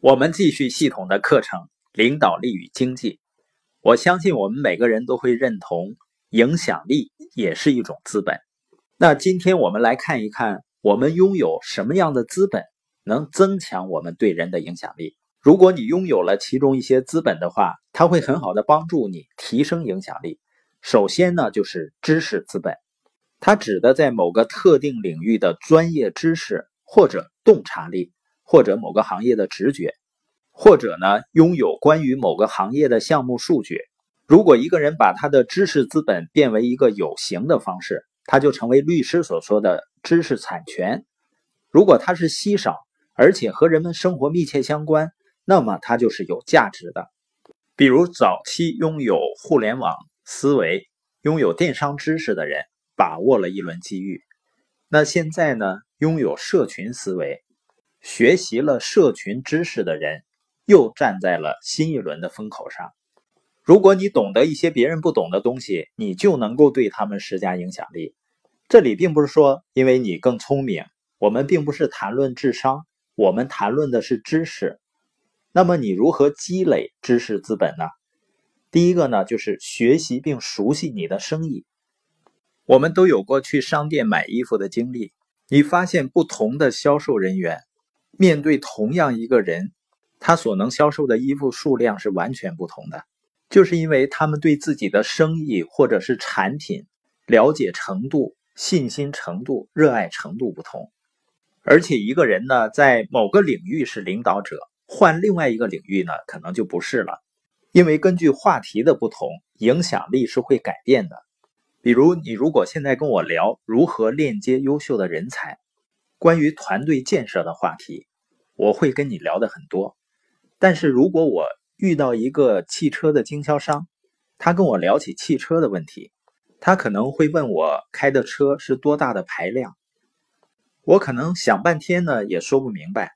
我们继续系统的课程《领导力与经济》。我相信我们每个人都会认同，影响力也是一种资本。那今天我们来看一看，我们拥有什么样的资本能增强我们对人的影响力？如果你拥有了其中一些资本的话，它会很好的帮助你提升影响力。首先呢，就是知识资本，它指的在某个特定领域的专业知识或者洞察力。或者某个行业的直觉，或者呢拥有关于某个行业的项目数据。如果一个人把他的知识资本变为一个有形的方式，他就成为律师所说的知识产权。如果它是稀少，而且和人们生活密切相关，那么它就是有价值的。比如早期拥有互联网思维、拥有电商知识的人把握了一轮机遇，那现在呢拥有社群思维。学习了社群知识的人，又站在了新一轮的风口上。如果你懂得一些别人不懂的东西，你就能够对他们施加影响力。这里并不是说因为你更聪明，我们并不是谈论智商，我们谈论的是知识。那么你如何积累知识资本呢？第一个呢，就是学习并熟悉你的生意。我们都有过去商店买衣服的经历，你发现不同的销售人员。面对同样一个人，他所能销售的衣服数量是完全不同的，就是因为他们对自己的生意或者是产品了解程度、信心程度、热爱程度不同。而且一个人呢，在某个领域是领导者，换另外一个领域呢，可能就不是了。因为根据话题的不同，影响力是会改变的。比如，你如果现在跟我聊如何链接优秀的人才，关于团队建设的话题。我会跟你聊的很多，但是如果我遇到一个汽车的经销商，他跟我聊起汽车的问题，他可能会问我开的车是多大的排量，我可能想半天呢也说不明白，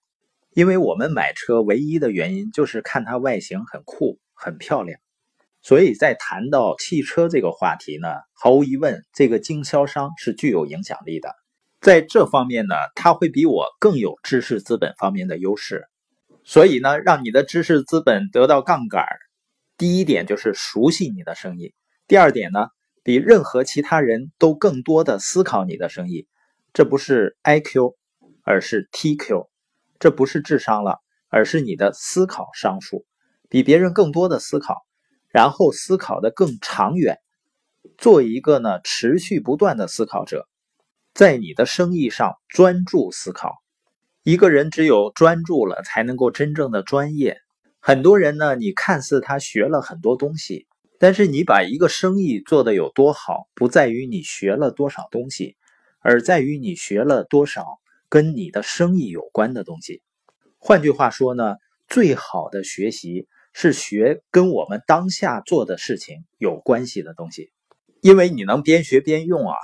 因为我们买车唯一的原因就是看它外形很酷很漂亮，所以在谈到汽车这个话题呢，毫无疑问，这个经销商是具有影响力的。在这方面呢，他会比我更有知识资本方面的优势，所以呢，让你的知识资本得到杠杆第一点就是熟悉你的生意，第二点呢，比任何其他人都更多的思考你的生意，这不是 IQ，而是 TQ，这不是智商了，而是你的思考商数，比别人更多的思考，然后思考的更长远，做一个呢持续不断的思考者。在你的生意上专注思考，一个人只有专注了，才能够真正的专业。很多人呢，你看似他学了很多东西，但是你把一个生意做得有多好，不在于你学了多少东西，而在于你学了多少跟你的生意有关的东西。换句话说呢，最好的学习是学跟我们当下做的事情有关系的东西，因为你能边学边用啊。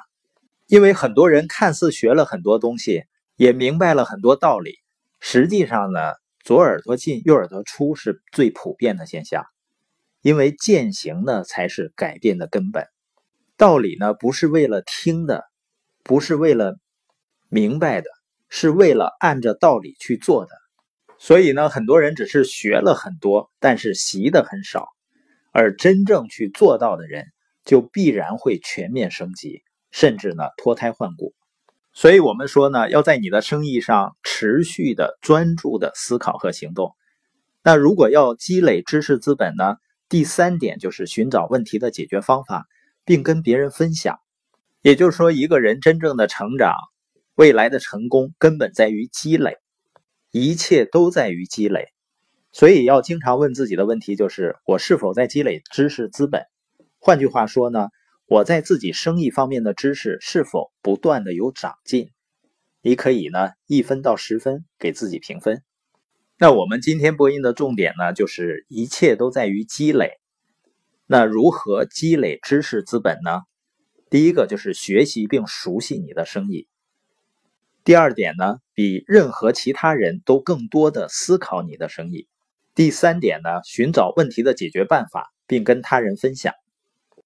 因为很多人看似学了很多东西，也明白了很多道理，实际上呢，左耳朵进右耳朵出是最普遍的现象。因为践行呢才是改变的根本，道理呢不是为了听的，不是为了明白的，是为了按着道理去做的。所以呢，很多人只是学了很多，但是习的很少，而真正去做到的人，就必然会全面升级。甚至呢脱胎换骨，所以我们说呢，要在你的生意上持续的专注的思考和行动。那如果要积累知识资本呢，第三点就是寻找问题的解决方法，并跟别人分享。也就是说，一个人真正的成长，未来的成功根本在于积累，一切都在于积累。所以要经常问自己的问题就是：我是否在积累知识资本？换句话说呢？我在自己生意方面的知识是否不断的有长进？你可以呢一分到十分给自己评分。那我们今天播音的重点呢，就是一切都在于积累。那如何积累知识资本呢？第一个就是学习并熟悉你的生意。第二点呢，比任何其他人都更多的思考你的生意。第三点呢，寻找问题的解决办法，并跟他人分享。